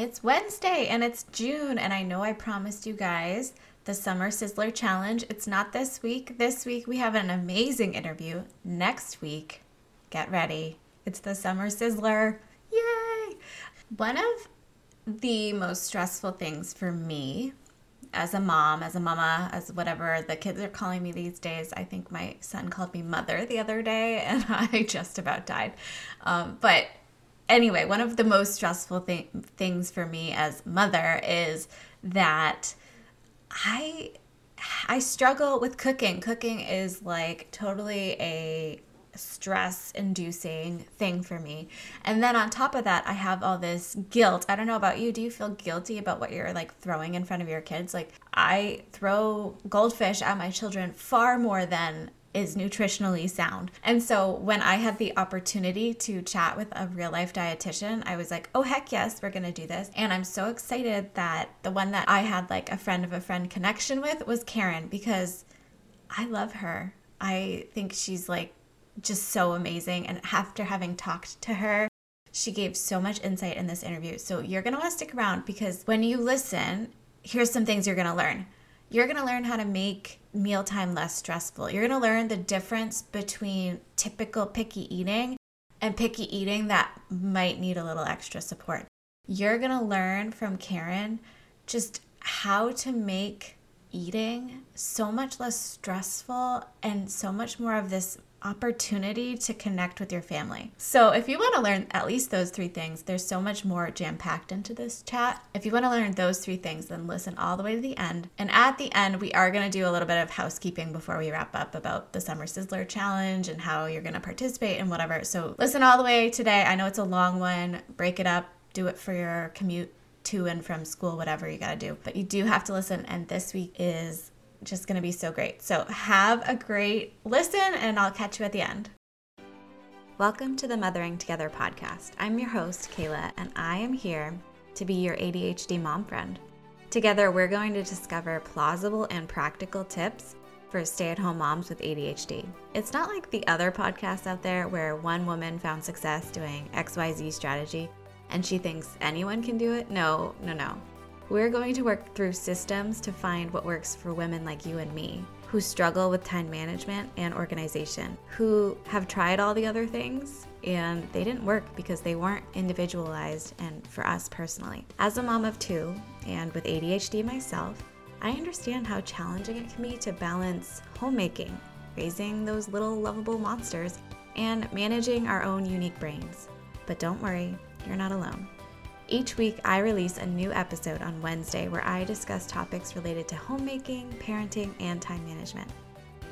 It's Wednesday and it's June, and I know I promised you guys the Summer Sizzler Challenge. It's not this week. This week we have an amazing interview. Next week, get ready. It's the Summer Sizzler. Yay! One of the most stressful things for me as a mom, as a mama, as whatever the kids are calling me these days. I think my son called me mother the other day, and I just about died. Um, but anyway, one of the most stressful th- things for me as mother is that I I struggle with cooking. Cooking is like totally a stress inducing thing for me. And then on top of that, I have all this guilt. I don't know about you. Do you feel guilty about what you're like throwing in front of your kids? Like I throw goldfish at my children far more than is nutritionally sound. And so when I had the opportunity to chat with a real life dietitian, I was like, oh, heck yes, we're going to do this. And I'm so excited that the one that I had like a friend of a friend connection with was Karen because I love her. I think she's like just so amazing. And after having talked to her, she gave so much insight in this interview. So you're going to want to stick around because when you listen, here's some things you're going to learn. You're going to learn how to make mealtime less stressful. You're going to learn the difference between typical picky eating and picky eating that might need a little extra support. You're going to learn from Karen just how to make eating so much less stressful and so much more of this opportunity to connect with your family. So, if you want to learn at least those three things, there's so much more jam packed into this chat. If you want to learn those three things, then listen all the way to the end. And at the end, we are going to do a little bit of housekeeping before we wrap up about the Summer Sizzler Challenge and how you're going to participate and whatever. So, listen all the way today. I know it's a long one, break it up, do it for your commute to and from school, whatever you got to do. But you do have to listen. And this week is just going to be so great. So have a great listen, and I'll catch you at the end. Welcome to the Mothering Together podcast. I'm your host, Kayla, and I am here to be your ADHD mom friend. Together, we're going to discover plausible and practical tips for stay at home moms with ADHD. It's not like the other podcasts out there where one woman found success doing XYZ strategy and she thinks anyone can do it. No, no, no. We're going to work through systems to find what works for women like you and me who struggle with time management and organization, who have tried all the other things and they didn't work because they weren't individualized and for us personally. As a mom of two and with ADHD myself, I understand how challenging it can be to balance homemaking, raising those little lovable monsters, and managing our own unique brains. But don't worry, you're not alone. Each week, I release a new episode on Wednesday where I discuss topics related to homemaking, parenting, and time management.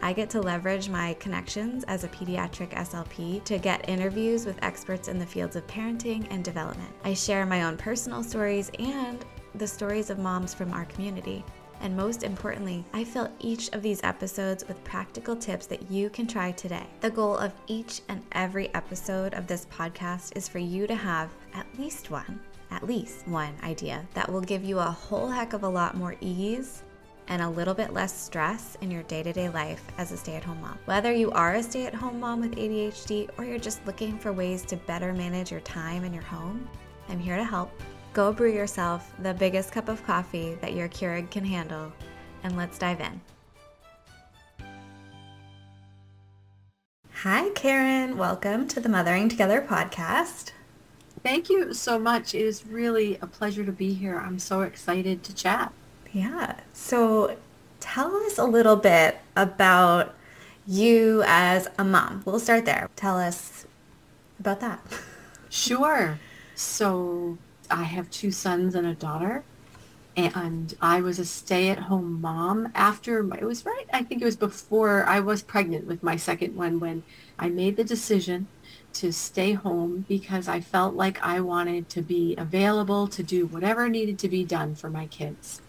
I get to leverage my connections as a pediatric SLP to get interviews with experts in the fields of parenting and development. I share my own personal stories and the stories of moms from our community. And most importantly, I fill each of these episodes with practical tips that you can try today. The goal of each and every episode of this podcast is for you to have at least one at least one idea that will give you a whole heck of a lot more ease and a little bit less stress in your day to day life as a stay at home mom. Whether you are a stay at home mom with ADHD or you're just looking for ways to better manage your time in your home, I'm here to help. Go brew yourself the biggest cup of coffee that your Keurig can handle, and let's dive in. Hi, Karen. Welcome to the Mothering Together podcast. Thank you so much. It is really a pleasure to be here. I'm so excited to chat. Yeah. So tell us a little bit about you as a mom. We'll start there. Tell us about that. Sure. So I have two sons and a daughter. And I was a stay-at-home mom after my, it was right. I think it was before I was pregnant with my second one when I made the decision to stay home because I felt like I wanted to be available to do whatever needed to be done for my kids.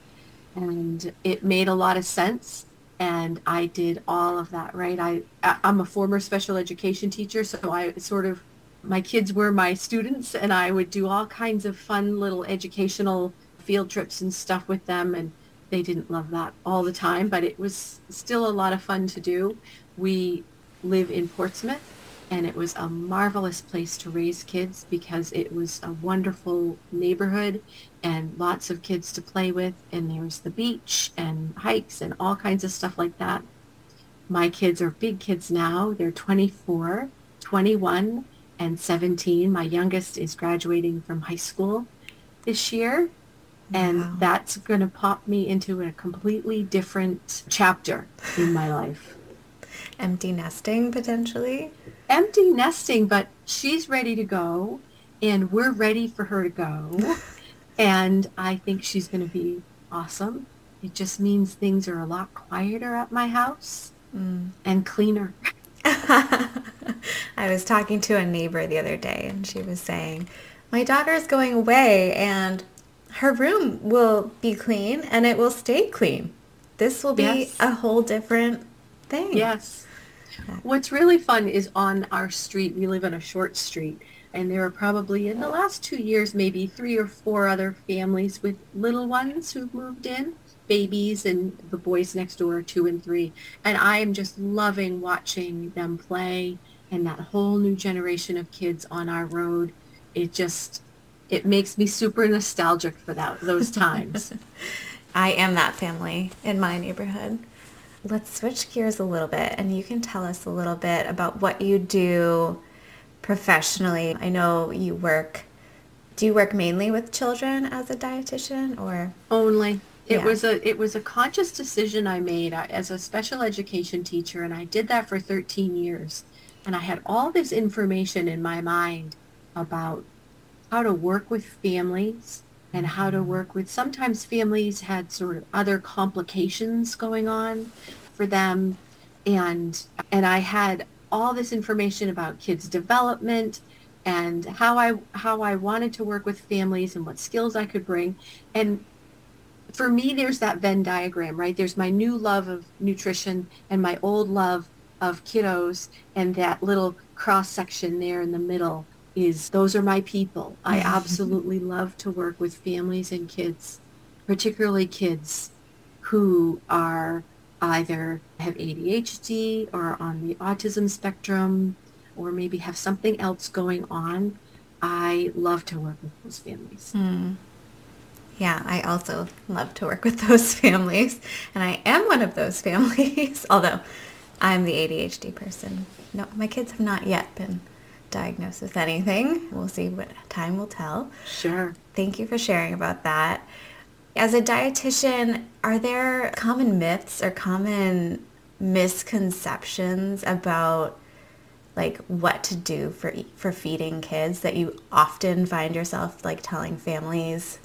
And it made a lot of sense. And I did all of that, right? I, I'm a former special education teacher, so I sort of, my kids were my students and I would do all kinds of fun little educational field trips and stuff with them. And they didn't love that all the time, but it was still a lot of fun to do. We live in Portsmouth and it was a marvelous place to raise kids because it was a wonderful neighborhood and lots of kids to play with and there was the beach and hikes and all kinds of stuff like that. My kids are big kids now. They're 24, 21, and 17. My youngest is graduating from high school this year and Wow. that's going to pop me into a completely different chapter in my life. Empty nesting potentially. empty nesting, but she's ready to go and we're ready for her to go. and I think she's going to be awesome. It just means things are a lot quieter at my house Mm. and cleaner. I was talking to a neighbor the other day and she was saying, My daughter is going away and her room will be clean and it will stay clean. This will be Yes. a whole different thing. Yes. What's really fun is on our street, we live on a short street, and there are probably in the last two years maybe three or four other families with little ones who've moved in, babies and the boys next door are two and three. And I am just loving watching them play and that whole new generation of kids on our road. It just, it makes me super nostalgic for that, those times. I am that family in my neighborhood. Let's switch gears a little bit and you can tell us a little bit about what you do professionally. I know you work, do you work mainly with children as a dietitian or? Only. It Yeah. was a it was a conscious decision I made as a special education teacher and I did that for 13 years. And I had all this information in my mind about how to work with families and how to work with sometimes families had sort of other complications going on for them. And and I had all this information about kids development and how I how I wanted to work with families and what skills I could bring. And for me there's that Venn diagram right? There's my new love of nutrition and my old love of kiddos and that little cross section there in the middle is those are my people I absolutely love to work with families and kids particularly kids who are either have ADHD or on the autism spectrum or maybe have something else going on. I love to work with those families. Hmm. Yeah, I also love to work with those families, and I am one of those families, although I'm the ADHD person. No, my kids have not yet been diagnosed with anything. We'll see what time will tell. Sure. Thank you for sharing about that. As a dietitian, are there common myths or common misconceptions about like what to do for for feeding kids that you often find yourself like telling families?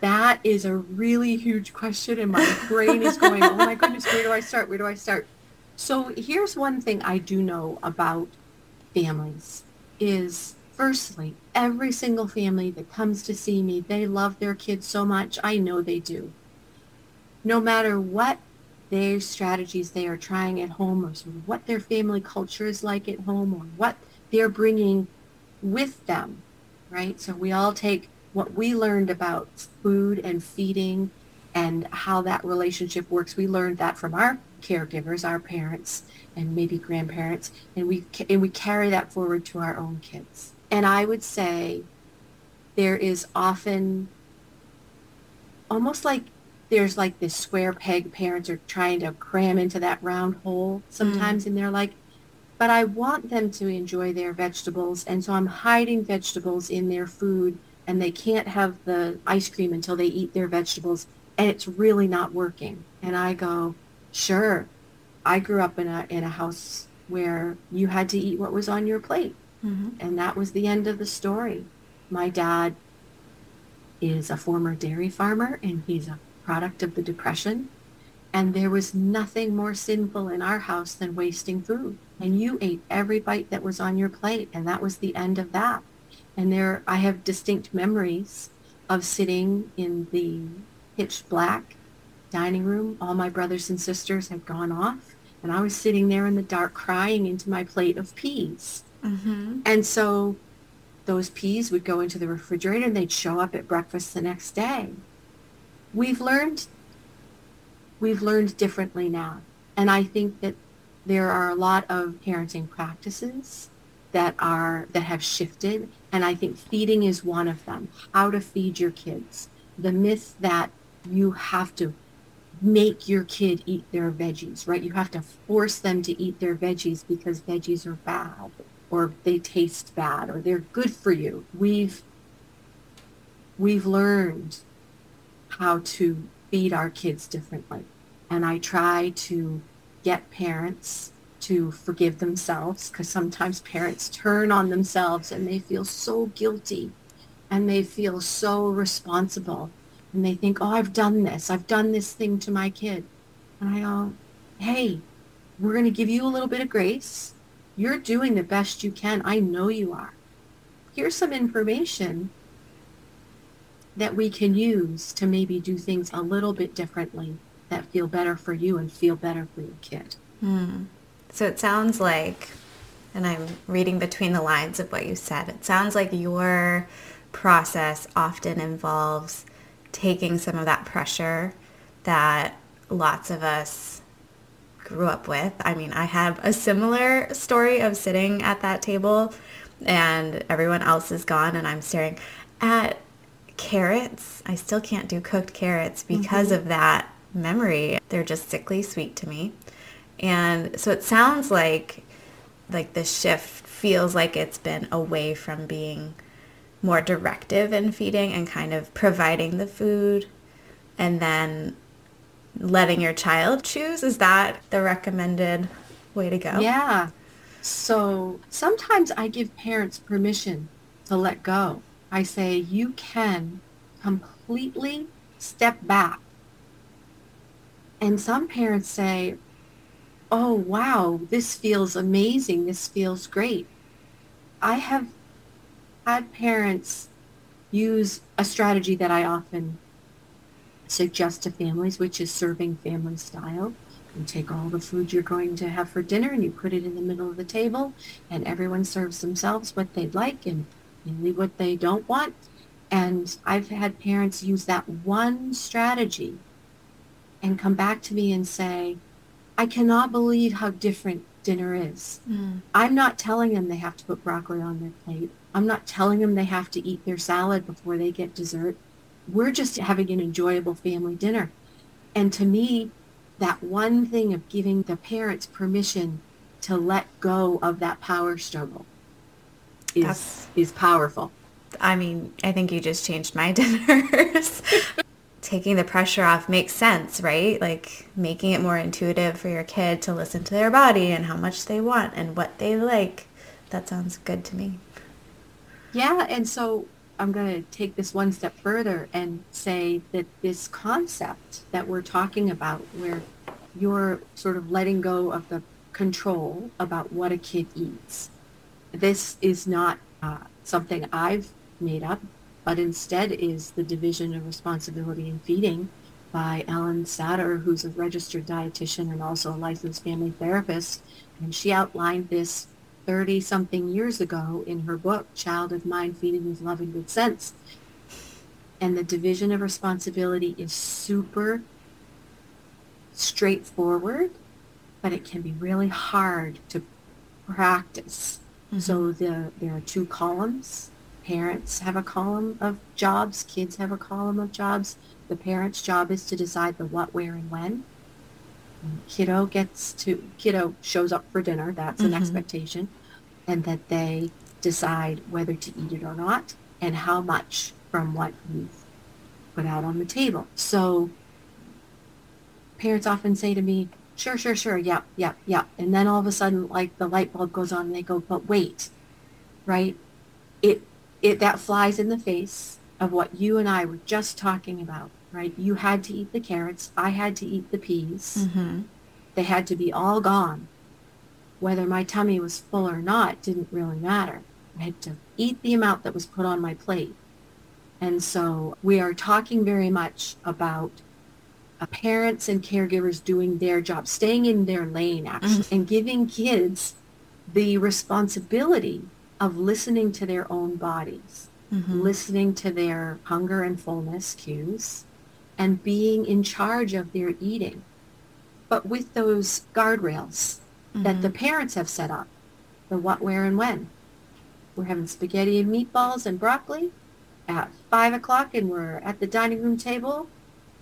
That is a really huge question and my brain is going, oh my goodness, where do I start? Where do I start? So here's one thing I do know about families is firstly, every single family that comes to see me, they love their kids so much. I know they do. No matter what their strategies they are trying at home or what their family culture is like at home or what they're bringing with them, right? So we all take what we learned about food and feeding and how that relationship works. We learned that from our caregivers, our parents and maybe grandparents, and we and we carry that forward to our own kids. And I would say there is often almost like there's like this square peg parents are trying to cram into that round hole mm. sometimes and they're like but I want them to enjoy their vegetables and so I'm hiding vegetables in their food and they can't have the ice cream until they eat their vegetables and it's really not working and I go sure. I grew up in a in a house where you had to eat what was on your plate. Mm-hmm. and that was the end of the story. My dad is a former dairy farmer and he's a product of the depression. And there was nothing more sinful in our house than wasting food. And you ate every bite that was on your plate and that was the end of that. And there i have distinct memories of sitting in the pitch black dining room all my brothers and sisters had gone off and i was sitting there in the dark crying into my plate of peas Mm-hmm. and so those peas would go into the refrigerator and they'd show up at breakfast the next day. We've learned we've learned differently now. And I think that there are a lot of parenting practices that are that have shifted and I think feeding is one of them. How to feed your kids. The myth that you have to make your kid eat their veggies, right? You have to force them to eat their veggies because veggies are bad or they taste bad or they're good for you. We've we've learned how to feed our kids differently. And I try to get parents to forgive themselves because sometimes parents turn on themselves and they feel so guilty and they feel so responsible and they think, oh, I've done this. I've done this thing to my kid. And I go, hey, we're going to give you a little bit of grace. You're doing the best you can. I know you are. Here's some information that we can use to maybe do things a little bit differently that feel better for you and feel better for your kid. Hmm. So it sounds like, and I'm reading between the lines of what you said, it sounds like your process often involves taking some of that pressure that lots of us grew up with. I mean, I have a similar story of sitting at that table and everyone else is gone and I'm staring at carrots. I still can't do cooked carrots because mm-hmm. of that memory. They're just sickly sweet to me. And so it sounds like like the shift feels like it's been away from being more directive in feeding and kind of providing the food and then letting your child choose. Is that the recommended way to go? Yeah. So sometimes I give parents permission to let go. I say you can completely step back. And some parents say, oh, wow, this feels amazing. This feels great. I have had parents use a strategy that I often suggest to families, which is serving family style. You take all the food you're going to have for dinner and you put it in the middle of the table and everyone serves themselves what they'd like and mainly what they don't want. And I've had parents use that one strategy and come back to me and say, I cannot believe how different dinner is. Mm. I'm not telling them they have to put broccoli on their plate. I'm not telling them they have to eat their salad before they get dessert. We're just having an enjoyable family dinner. And to me, that one thing of giving the parents permission to let go of that power struggle is That's, is powerful. I mean, I think you just changed my dinners taking the pressure off makes sense, right? Like making it more intuitive for your kid to listen to their body and how much they want and what they like. That sounds good to me. Yeah, and so I'm going to take this one step further and say that this concept that we're talking about where you're sort of letting go of the control about what a kid eats. This is not uh, something I've made up but instead is the division of responsibility in feeding by Ellyn Satter, who's a registered dietitian and also a licensed family therapist. And she outlined this 30 something years ago in her book, Child of Mine Feeding with Love and Good Sense. And the division of responsibility is super straightforward, but it can be really hard to practice. Mm-hmm. So the, there are two columns Parents have a column of jobs. Kids have a column of jobs. The parent's job is to decide the what, where, and when. Kiddo gets to, kiddo shows up for dinner. That's mm-hmm. an expectation. And that they decide whether to eat it or not and how much from what you've put out on the table. So parents often say to me, sure, sure, sure, yep, yep, yep. And then all of a sudden, like the light bulb goes on and they go, but wait, right? It it that flies in the face of what you and I were just talking about, right? You had to eat the carrots. I had to eat the peas. Mm-hmm. They had to be all gone. Whether my tummy was full or not didn't really matter. I had to eat the amount that was put on my plate. And so we are talking very much about uh, parents and caregivers doing their job, staying in their lane actually, mm-hmm. and giving kids the responsibility of listening to their own bodies, mm-hmm. listening to their hunger and fullness cues, and being in charge of their eating. But with those guardrails, that the Mhm. parents have set up. The what, where, and when. We're having spaghetti and meatballs and broccoli at five o'clock, and we're at the dining room table,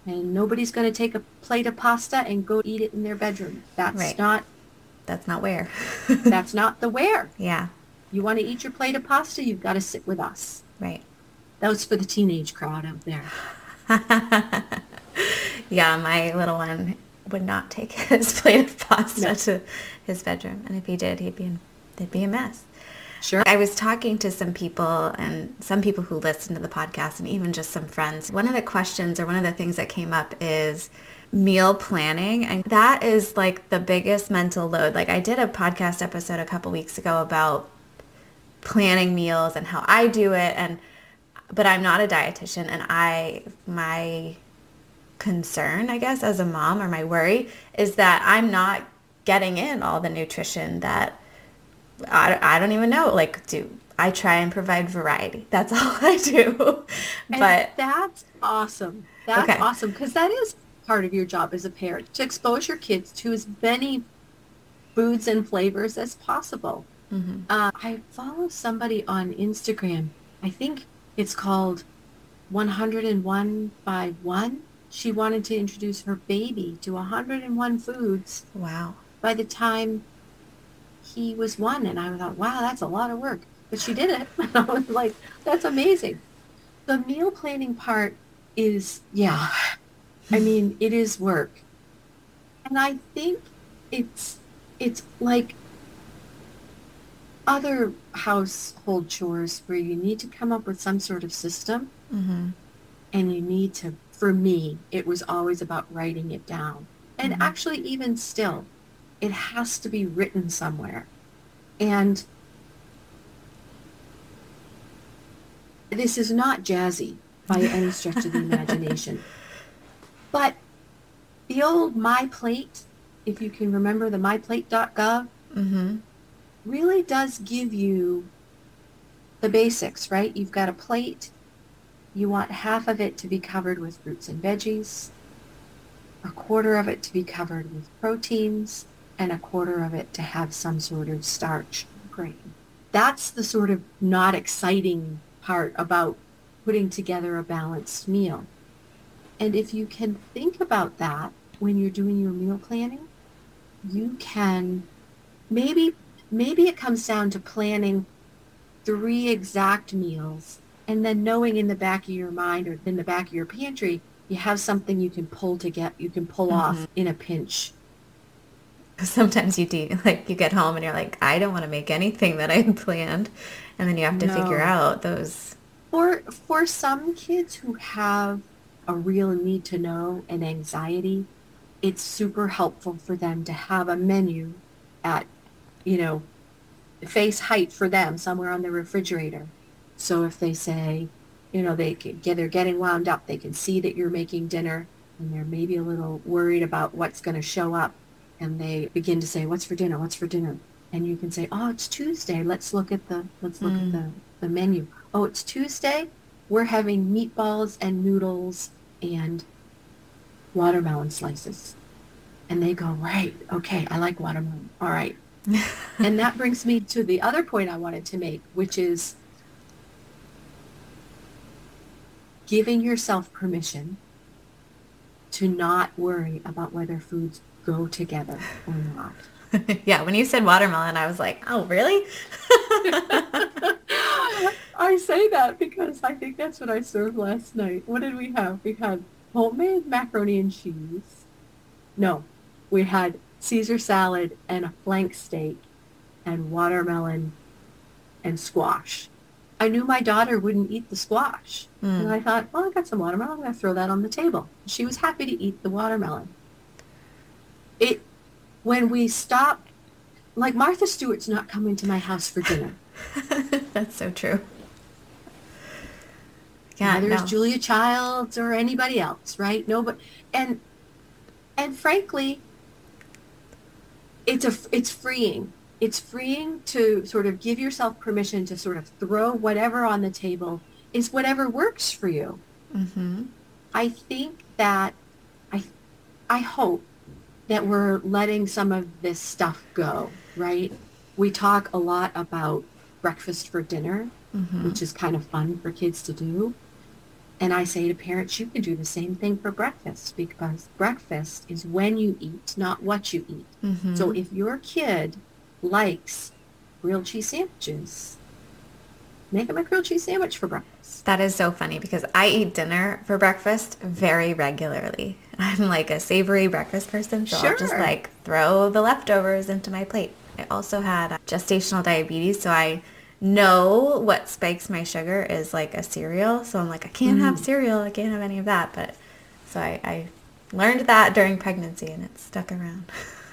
and nobody's going to take a plate of pasta and go eat it in their bedroom. That's Right. not. That's not where. That's not the where. yeah. You want to eat your plate of pasta, you've got to sit with us. Right. That was for the teenage crowd out there. yeah, my little one would not take his plate of pasta No. to his bedroom, and if he did, he'd be in, it'd be a mess. Sure. I was talking to some people and some people who listen to the podcast and even just some friends. One of the questions or one of the things that came up is meal planning and that is like the biggest mental load. Like I did a podcast episode a couple weeks ago about planning meals and how I do it and but I'm not a dietitian and I my concern, I guess, as a mom or my worry is that I'm not getting in all the nutrition that I, I don't even know. Like, do I try and provide variety? That's all I do. And but that's awesome. That's Okay. awesome because that is part of your job as a parent to expose your kids to as many foods and flavors as possible. Mhm. Uh, I follow somebody on Instagram. I think it's called 101 by 1. She wanted to introduce her baby to 101 foods wow. by the time he was one. And I thought, wow, that's a lot of work. But she did it. And I was like, that's amazing. The meal planning part is, yeah, I mean, it is work. And I think it's, it's like other household chores where you need to come up with some sort of system. Hmm and you need to for me it was always about writing it down. And Mhm. actually even still it has to be written somewhere. And this is not jazzy by any stretch of the imagination. But the old my plate if you can remember the myplate.gov hmm really does give you the basics, right? You've got a plate. You want half of it to be covered with fruits and veggies, a quarter of it to be covered with proteins, and a quarter of it to have some sort of starch grain. That's the sort of not exciting part about putting together a balanced meal. And if you can think about that when you're doing your meal planning, you can maybe maybe it comes down to planning three exact meals and then knowing in the back of your mind or in the back of your pantry you have something you can pull to get you can pull off mm-hmm. in a pinch Sometimes you do, like you get home and you're like, I don't want to make anything that I planned. And then you have to figure out those. for for some kids who have a real need to know and anxiety it's super helpful for them to have a menu at you know face height for them somewhere on the refrigerator. So if they say you know they can get they're getting wound up they can see that you're making dinner and they're maybe a little worried about what's going to show up and they begin to say what's for dinner? What's for dinner? And you can say oh it's tuesday. Let's look at the let's look Mm. at the, the menu. Oh it's tuesday? We're having meatballs and noodles and watermelon slices. And they go right. Okay. I like watermelon. All right and that brings me to the other point I wanted to make, which is giving yourself permission to not worry about whether foods go together or not. yeah, when you said watermelon, I was like, oh, really? I say that because I think that's what I served last night. What did we have? We had homemade macaroni and cheese. No, we had Caesar salad and a flank steak and watermelon and squash. I knew my daughter wouldn't eat the squash. Mm. And I thought, well, I got some watermelon. I'm going to throw that on the table. She was happy to eat the watermelon. It, when we stop, like Martha Stewart's not coming to my house for dinner. That's so true. Yeah, Neither no. is Julia Childs or anybody else, right? No, but and and frankly, it's a it's freeing. It's freeing to sort of give yourself permission to sort of throw whatever on the table is whatever works for you. Mm-hmm. I think that I I hope that we're letting some of this stuff go, right? We talk a lot about breakfast for dinner, Mm-hmm. which is kind of fun for kids to do. And I say to parents, you can do the same thing for breakfast because breakfast is when you eat, not what you eat. Mm-hmm. So if your kid likes grilled cheese sandwiches, make them a grilled cheese sandwich for breakfast. That is so funny because I eat dinner for breakfast very regularly. I'm like a savory breakfast person, so I'll just like throw the leftovers into my plate. I also had gestational diabetes, so I know what spikes my sugar is like a cereal. So I'm like, I can't have mm. cereal. I can't have any of that. But so I, I learned that during pregnancy and it stuck around.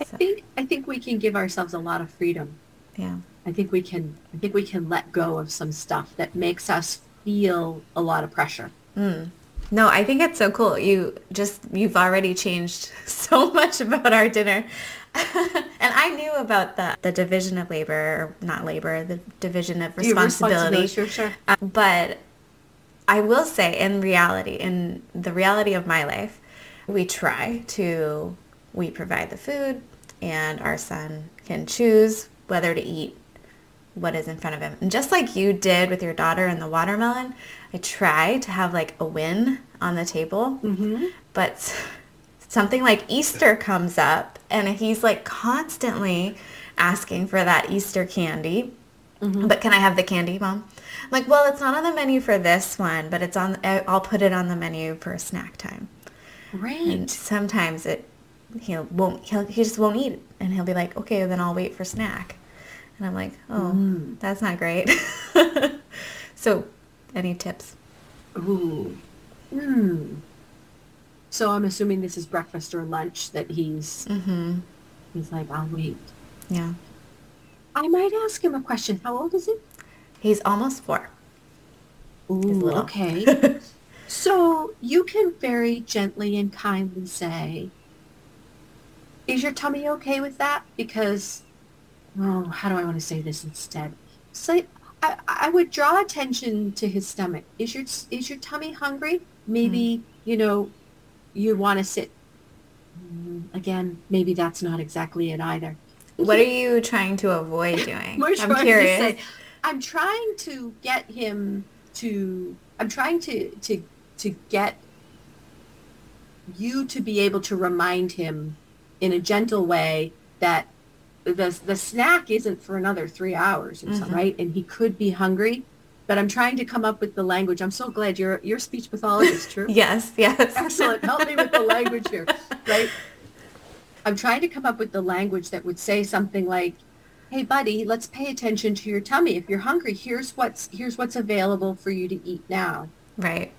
I think I think we can give ourselves a lot of freedom. yeah. I think we can I think we can let go of some stuff that makes us feel a lot of pressure. Mm. No, I think it's so cool. You just you've already changed so much about our dinner. and I knew about the the division of labor, not labor, the division of responsibility. Sure, sure. Uh, but I will say in reality, in the reality of my life, we try to we provide the food and our son can choose whether to eat what is in front of him. And just like you did with your daughter and the watermelon, I try to have like a win on the table. Mm-hmm. But something like Easter comes up and he's like constantly asking for that Easter candy. But can I have the candy, mom? I'm like, well, it's not on the menu for this one, but it's on. I- I'll put it on the menu for snack time. Great. And sometimes it, he won't. He'll, he just won't eat, and he'll be like, okay, then I'll wait for snack. And I'm like, oh, Mm. that's not great. so, any tips? Ooh. Hmm. So I'm assuming this is breakfast or lunch that he's Mm-hmm. he's like, I'll wait. Yeah, I might ask him a question. How old is he? he's almost four. Ooh, okay. so you can very gently and kindly say, "Is your tummy okay with that?" Because, oh, how do I want to say this instead? Say, I, I would draw attention to his stomach. Is your is your tummy hungry? Maybe you know, you want to sit. Mm, Again, maybe that's not exactly it either. What are you trying to avoid doing? I'm trying to curious. say- I'm trying to get him to. I'm trying to to to get you to be able to remind him in a gentle way that the the snack isn't for another three hours or something, Mhm. right? And he could be hungry, but I'm trying to come up with the language. I'm so glad your your speech pathologist, true. Yes, yes. Excellent. Help me with the language here, right? I'm trying to come up with the language that would say something like, "Hey, buddy, let's pay attention to your tummy. If you're hungry, here's what's here's what's available for you to eat now." Right.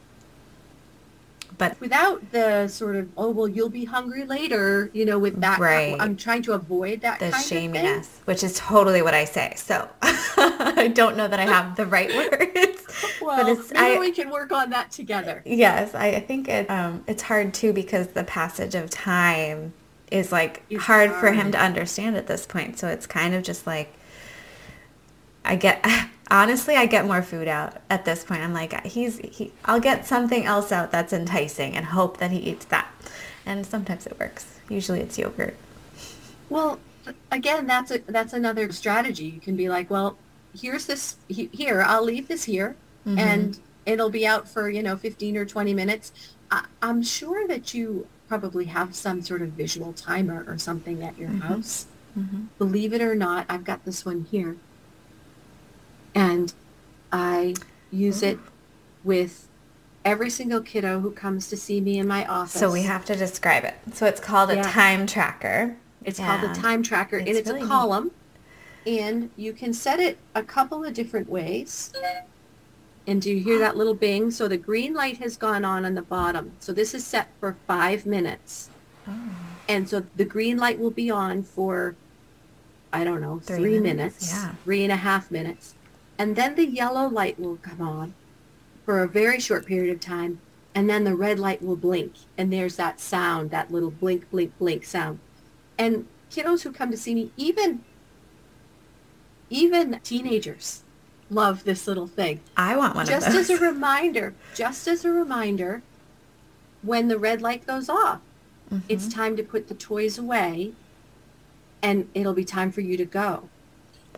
But Without the sort of, "Oh, well, you'll be hungry later," you know, with that. Right. I'm trying to avoid that the shaminess, which is totally what I say. So I don't know that I have the right words. Well, it's- maybe I- we can work on that together. Yes, I think it, um, it's hard too because the passage of time is like It's hard for him to understand at this point. So it's kind of just like I get honestly I get more food out at this point. I'm like he's he I'll get something else out that's enticing and hope that he eats that. And sometimes it works. Usually it's yogurt. Well, again, that's a that's another strategy. You can be like, well, here's this he, here. I'll leave this here, Mhm. and it'll be out for you know 15 or 20 minutes. I, I'm sure that you probably have some sort of visual timer or something at your Mhm. house. hmm Believe it or not, I've got this one here, and I use it oh. with every single kiddo who comes to see me in my office. So we have to describe it. So it's called a Yeah. time tracker. It's called a time tracker, and It's it's really a neat. column, and you can set it a couple of different ways. And do you hear that little bing? So the green light has gone on on the bottom. So this is set for five minutes, Oh. and so the green light will be on for, I don't know, Three three, minutes, minutes, yeah. three and a half minutes, and then the yellow light will come on for a very short period of time, and then the red light will blink, and there's that sound, that little blink, blink, blink sound. And kiddos who come to see me, even even teenagers, love this little thing. I want one just of those. as a reminder, just as a reminder, when the red light goes off, It's mm-hmm. time to put the toys away and it'll be time for you to go.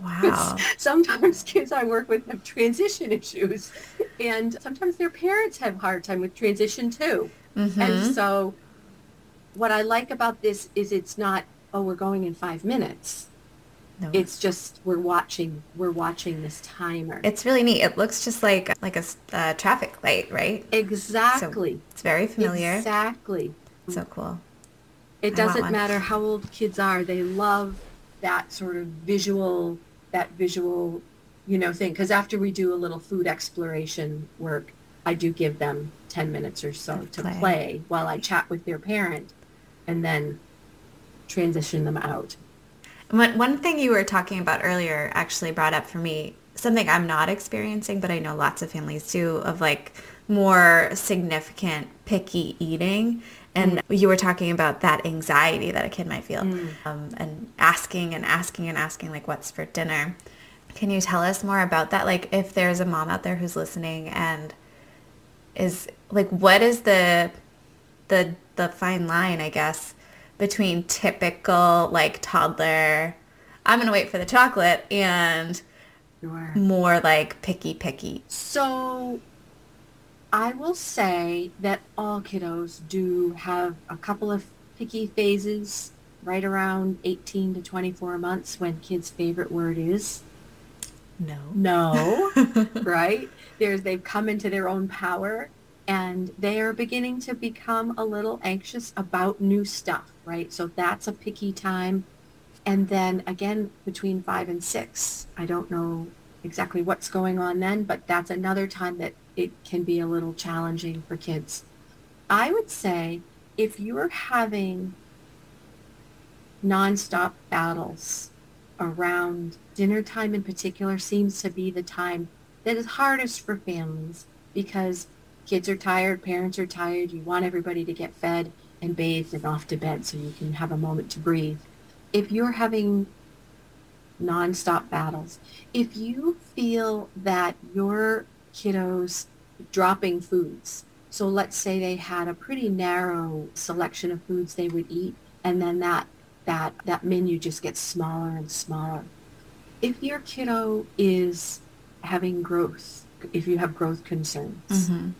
Wow. sometimes kids I work with have transition issues and sometimes their parents have a hard time with transition too. Mm-hmm. And so what I like about this is it's not, oh, we're going in five minutes. No. It's just we're watching we're watching this timer. It's really neat. It looks just like like a uh, traffic light, right? exactly. It's very familiar. Exactly. So cool. It I doesn't matter how old kids are. They love that sort of visual that visual, you know, thing cuz after we do a little food exploration work, I do give them 10 minutes or so To to play. play while I chat with their parent and then transition them out. One, one thing you were talking about earlier actually brought up for me something I'm not experiencing, but I know lots of families do, of like more significant picky eating. And you were talking about that anxiety that a kid might feel um, and asking and asking and asking, like, what's for dinner? Can you tell us more about that? Like, if there's a mom out there who's listening and is like, what is the the the fine line, I guess, between typical like toddler, I'm gonna wait for the chocolate, and more like picky picky. So I will say that all kiddos do have a couple of picky phases right around 18 to 24 months when kids' favorite word is No. no, right? There's they've come into their own power and they are beginning to become a little anxious about new stuff, right? So that's a picky time. And then again between 5 and 6, I don't know exactly what's going on then, but that's another time that it can be a little challenging for kids. I would say if you're having nonstop battles around dinner time in particular seems to be the time that is hardest for families because kids are tired, parents are tired, you want everybody to get fed and bathed and off to bed so you can have a moment to breathe. If you're having nonstop battles, if you feel that your kiddos dropping foods, so let's say they had a pretty narrow selection of foods they would eat and then that that that menu just gets smaller and smaller. If your kiddo is having growth, if you have growth concerns, Mhm.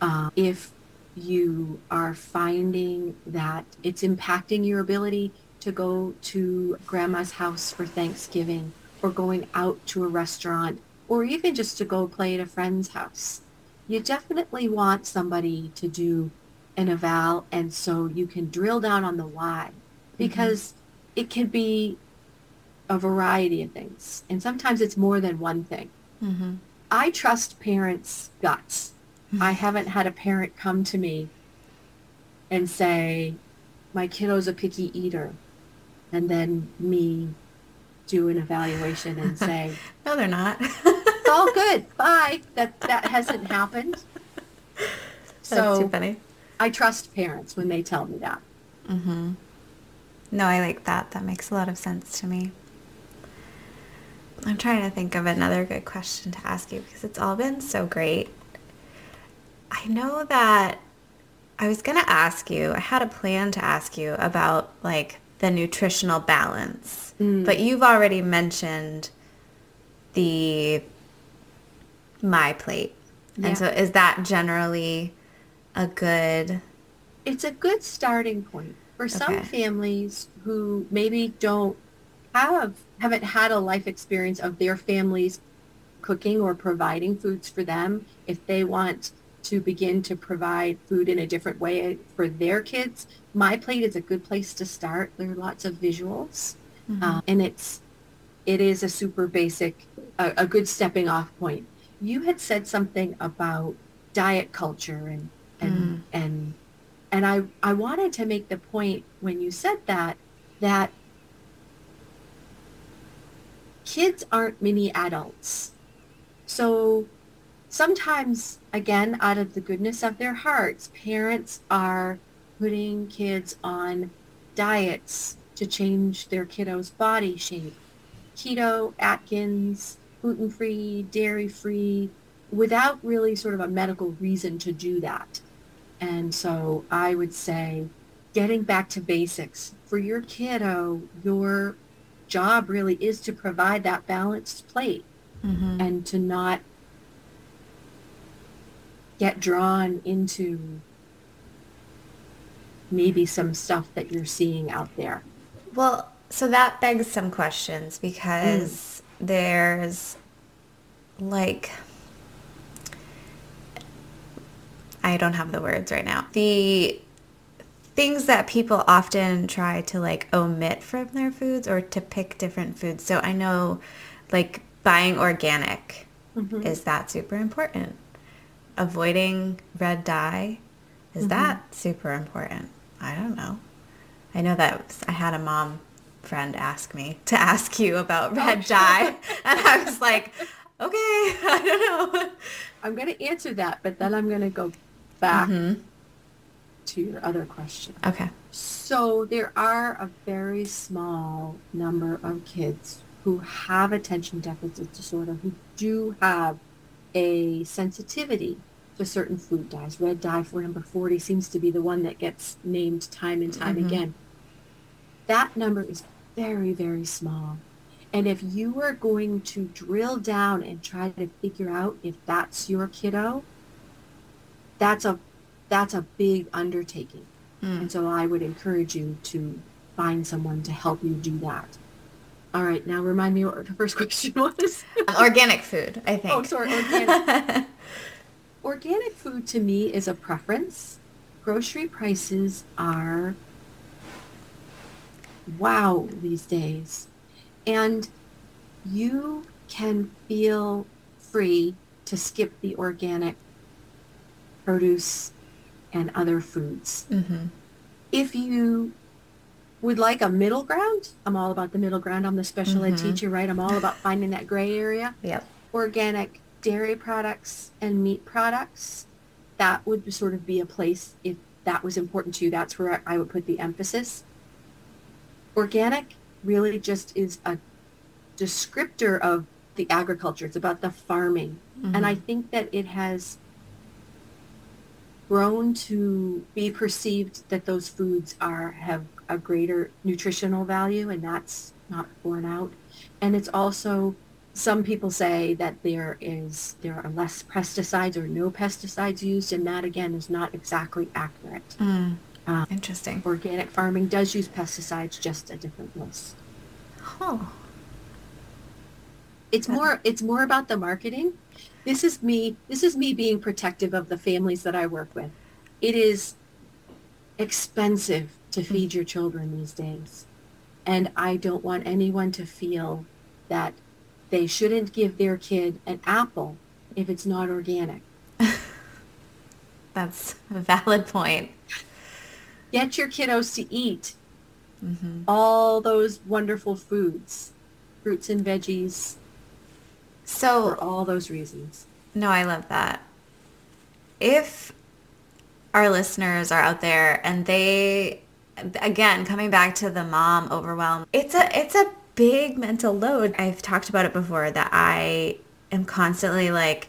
uh, if you are finding that it's impacting your ability to go to grandma's house for Thanksgiving or going out to a restaurant or even just to go play at a friend's house, you definitely want somebody to do an eval and so you can drill down on the why because it can be a variety of things and sometimes it's more than one thing. Mhm. I trust parents' guts. I haven't had a parent come to me and say, my kiddo's a picky eater, and then me do an evaluation and say, No, they're not. it's all good, bye. That, that hasn't happened. That's too So funny. I trust parents when they tell me that. Mm-hmm. No, I like that. That makes a lot of sense to me. I'm trying to think of another good question to ask you because it's all been so great. I know that I was going to ask you, I had a plan to ask you about like the nutritional balance, Mm. but you've already mentioned the my plate. Yeah. And so is that generally a good It's a good starting point for some Okay. families who maybe don't have haven't had a life experience of their families cooking or providing foods for them. If they want to begin to provide food in a different way for their kids, my plate is a good place to start. There are lots of visuals, uh, and it's it is a super basic, a, a good stepping off point. You had said something about diet culture and and and and I I wanted to make the point when you said that that kids aren't mini adults. So sometimes again out of the goodness of their hearts parents are putting kids on diets to change their kiddo's body shape keto atkins gluten-free dairy-free without really sort of a medical reason to do that and so i would say getting back to basics. For your kiddo, your job really is to provide that balanced plate Mm-hmm. and to not get drawn into maybe some stuff that you're seeing out there. Well, so that begs some questions because there's like I don't have the words right now. The things that people often try to like omit from their foods or to pick different foods. So I know like buying organic Mhm. is that super important. Avoiding red dye is that super important? I don't know. I know that I had a mom friend ask me to ask you about red dye, and I was like, okay, I don't know. I'm going to answer that, but then I'm going to go back Mhm. to your other question. Okay. So there are a very small number of kids who have attention deficit disorder who do have a sensitivity to certain food dyes. Red dye for number 40 seems to be the one that gets named time and time Mhm. again. That number is very, very small. And if you are going to drill down and try to figure out if that's your kiddo, that's a that's a big undertaking. Mm. And so I would encourage you to find someone to help you do that. All right, now remind me what the first question was. Organic food, I think. oh, sorry, organic. organic food to me is a preference. Grocery prices are wow these days. And you can feel free to skip the organic produce and other foods. hmm if you would like a middle ground, I'm all about the middle ground. I'm the special ed Mhm. teacher, right? I'm all about finding that gray area. Yep. Organic dairy products and meat products, that would sort of be a place if that was important to you. That's where I would put the emphasis. Organic really just is a descriptor of the agriculture. It's about the farming. And I think that it has grown to be perceived that those foods are have a greater nutritional value and that's not borne out and it's also some people say that there is there are less pesticides or no pesticides used and that again is not exactly accurate Mm. Uh, Interesting. organic farming does use pesticides just a different list Oh. it's more it's more about the marketing this is me this is me being protective of the families that i work with it is expensive to feed your children these days and i don't want anyone to feel that they shouldn't give their kid an apple if it's not organic That's a valid point. get your kiddos to eat hmm all those wonderful foods fruits and veggies So for all those reasons No, I love that. If our listeners are out there and they again coming back to the mom overwhelm, it's a it's a big mental load. I've talked about it before that I am constantly like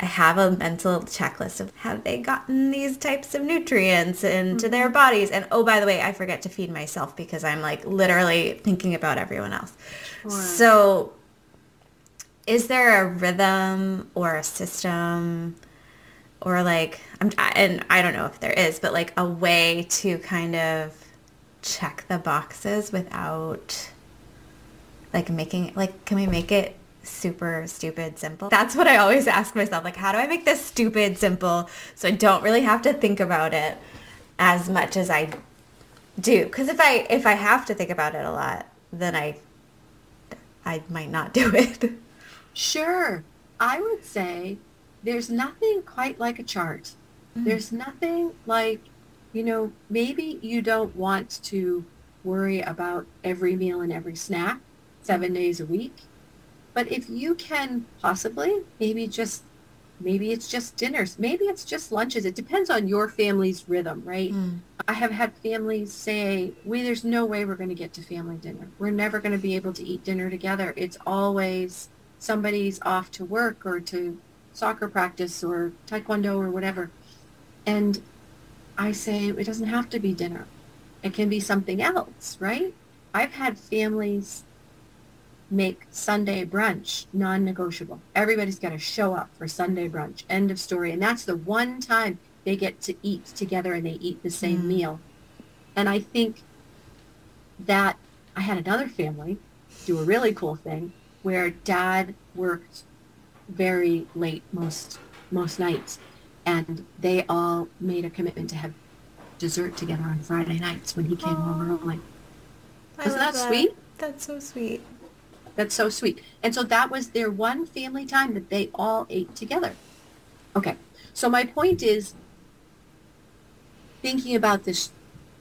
I have a mental checklist of have they gotten these types of nutrients into mm-hmm. their bodies and oh by the way, I forget to feed myself because I'm like literally thinking about everyone else. Sure. So is there a rhythm or a system or like I'm and I don't know if there is, but like a way to kind of check the boxes without like making like can we make it super stupid simple? That's what I always ask myself. Like how do I make this stupid simple so I don't really have to think about it as much as I do? Cuz if I if I have to think about it a lot, then I I might not do it. Sure. I would say there's nothing quite like a chart. There's nothing like, you know, maybe you don't want to worry about every meal and every snack seven days a week. But if you can possibly, maybe just, maybe it's just dinners. Maybe it's just lunches. It depends on your family's rhythm, right? Mm. I have had families say, we, there's no way we're going to get to family dinner. We're never going to be able to eat dinner together. It's always somebody's off to work or to soccer practice or taekwondo or whatever. And I say, it doesn't have to be dinner. It can be something else, right? I've had families make Sunday brunch non-negotiable. Everybody's got to show up for Sunday brunch. End of story. And that's the one time they get to eat together and they eat the same mm. meal. And I think that I had another family do a really cool thing where dad worked very late most most nights and they all made a commitment to have dessert together on Friday nights when he came Aww. home early. Isn't that, that sweet? That's so sweet. That's so sweet. And so that was their one family time that they all ate together. Okay. So my point is thinking about this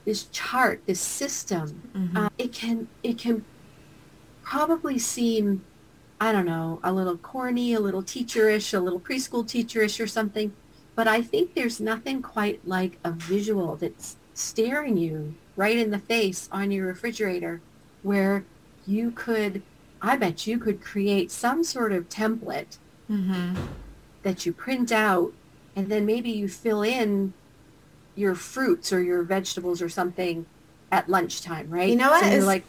this chart, this system, mm-hmm. uh, it can it can probably seem, I don't know, a little corny, a little teacherish, a little preschool teacherish or something. But I think there's nothing quite like a visual that's staring you right in the face on your refrigerator where you could, I bet you could create some sort of template mm-hmm. that you print out and then maybe you fill in your fruits or your vegetables or something at lunchtime, right? You know what so is like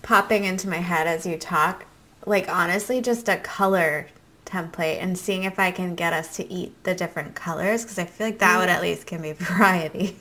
popping into my head as you talk? Like honestly, just a color template and seeing if I can get us to eat the different colors because I feel like that would at least give me variety.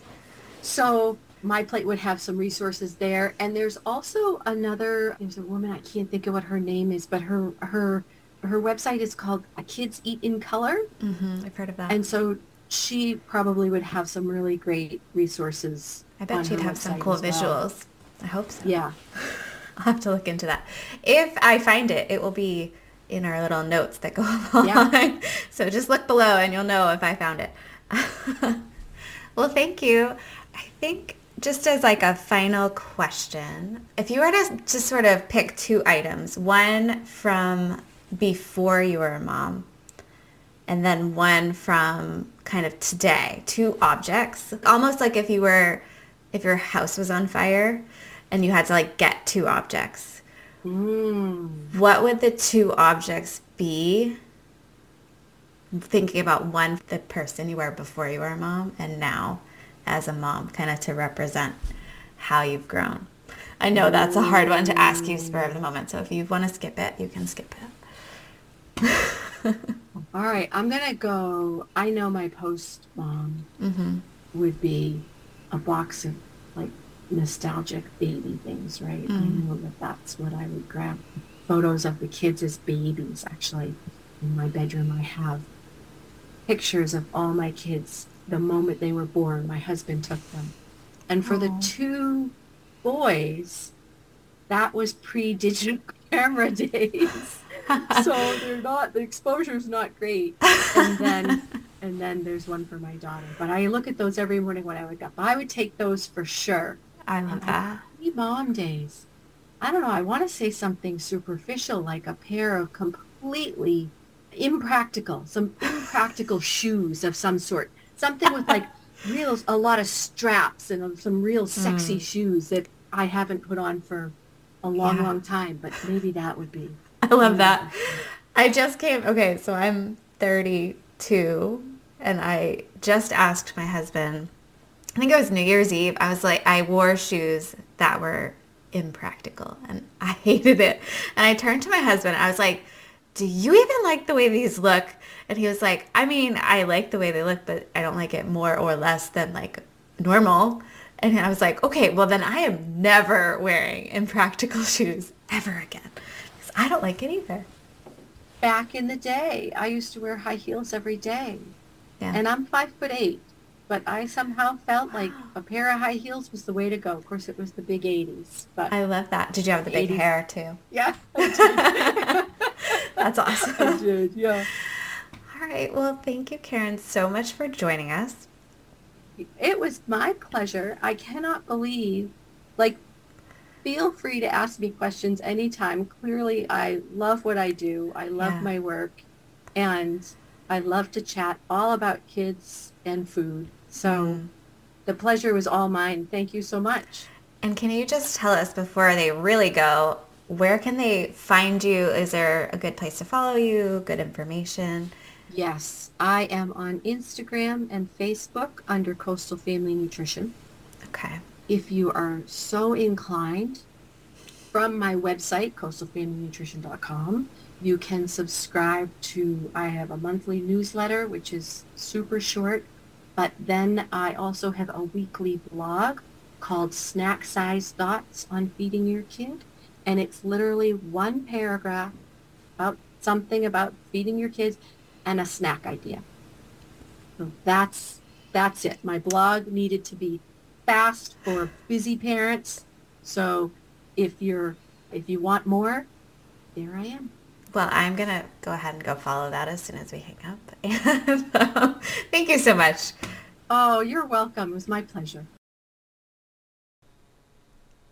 So MyPlate would have some resources there, and there's also another. There's a woman I can't think of what her name is, but her her her website is called Kids Eat in Color. Mm-hmm, I've heard of that. And so she probably would have some really great resources. I bet she'd have some cool visuals. Well. I hope so. Yeah. I'll have to look into that. If I find it, it will be in our little notes that go along. Yeah. so just look below and you'll know if I found it. well, thank you. I think just as like a final question, if you were to just sort of pick two items, one from before you were a mom and then one from kind of today, two objects, almost like if you were, if your house was on fire and you had to like get two objects. Mm. What would the two objects be? Thinking about one, the person you were before you were a mom and now as a mom, kind of to represent how you've grown. I know that's a hard one to ask you spur of the moment. So if you want to skip it, you can skip it. All right, I'm gonna go. I know my post mom mm-hmm. would be a box of nostalgic baby things, right? Mm. I know that that's what I would grab. Photos of the kids as babies. Actually, in my bedroom, I have pictures of all my kids the moment they were born. My husband took them, and for the two boys, that was pre-digital camera days. so they're not the exposure's not great. And then and then there's one for my daughter. But I look at those every morning when I wake up. I would take those for sure. I love that. Mom days. I don't know. I want to say something superficial, like a pair of completely impractical, some impractical shoes of some sort. Something with like real, a lot of straps and some real sexy mm. shoes that I haven't put on for a long, yeah. long time. But maybe that would be I love that. I just came, okay, so I'm 32 and I just asked my husband, I think it was New Year's Eve. I was like, I wore shoes that were impractical and I hated it. And I turned to my husband. I was like, do you even like the way these look? And he was like, I mean, I like the way they look, but I don't like it more or less than like normal. And I was like, okay, well then I am never wearing impractical shoes ever again. Because I don't like it either. Back in the day, I used to wear high heels every day. Yeah. And I'm five foot eight, but I somehow felt like a pair of high heels was the way to go. Of course, it was the big 80s. But I love that. Did you have the big hair too? Yeah, That's awesome. I did, yeah. All right. Well, thank you, Karen, so much for joining us. It was my pleasure. I cannot believe, like, feel free to ask me questions anytime. Clearly, I love what I do. I love yeah. my work. And I love to chat all about kids and food. So mm. the pleasure was all mine. Thank you so much. And can you just tell us before they really go, where can they find you? Is there a good place to follow you? Good information? Yes, I am on Instagram and Facebook under Coastal Family Nutrition. Okay. if you are so inclined, from my website, coastalfamilynutrition.com, you can subscribe to, I have a monthly newsletter, which is super short, but then I also have a weekly blog called Snack Size Thoughts on Feeding Your Kid. And it's literally one paragraph about something about feeding your kids and a snack idea. So that's that's it. My blog needed to be fast for busy parents. So if you're if you want more, there I am. Well, I'm going to go ahead and go follow that as soon as we hang up. And thank you so much. Oh, you're welcome. It was my pleasure.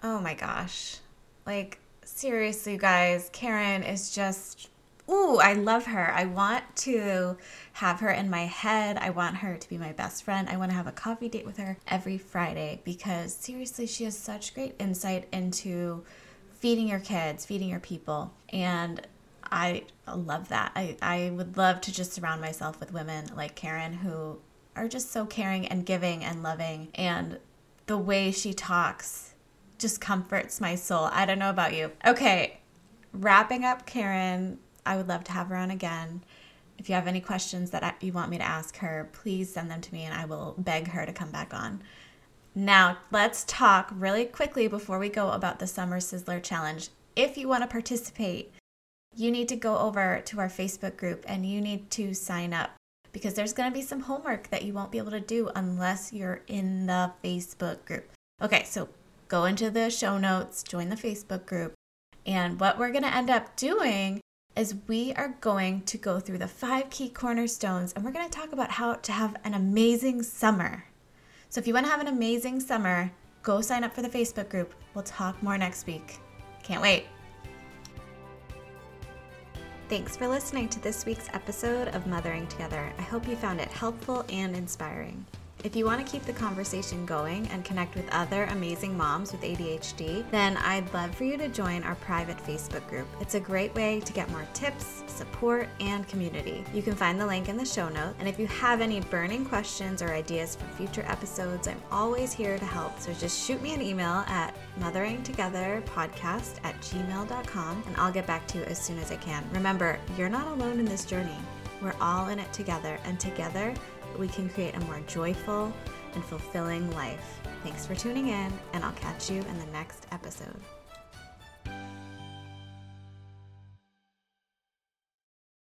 Oh my gosh. Like, seriously, guys, Karen is just, ooh, I love her. I want to have her in my head. I want her to be my best friend. I want to have a coffee date with her every Friday because, seriously, she has such great insight into feeding your kids, feeding your people. And I love that. I, I would love to just surround myself with women like Karen who are just so caring and giving and loving. And the way she talks just comforts my soul. I don't know about you. Okay, wrapping up Karen, I would love to have her on again. If you have any questions that you want me to ask her, please send them to me and I will beg her to come back on. Now, let's talk really quickly before we go about the Summer Sizzler Challenge. If you want to participate, you need to go over to our Facebook group and you need to sign up because there's going to be some homework that you won't be able to do unless you're in the Facebook group. Okay, so go into the show notes, join the Facebook group, and what we're going to end up doing is we are going to go through the five key cornerstones and we're going to talk about how to have an amazing summer. So if you want to have an amazing summer, go sign up for the Facebook group. We'll talk more next week. Can't wait. Thanks for listening to this week's episode of Mothering Together. I hope you found it helpful and inspiring. If you want to keep the conversation going and connect with other amazing moms with ADHD, then I'd love for you to join our private Facebook group. It's a great way to get more tips, support, and community. You can find the link in the show notes. And if you have any burning questions or ideas for future episodes, I'm always here to help. So just shoot me an email at motheringtogetherpodcast at gmail.com and I'll get back to you as soon as I can. Remember, you're not alone in this journey. We're all in it together, and together we can create a more joyful and fulfilling life. Thanks for tuning in, and I'll catch you in the next episode.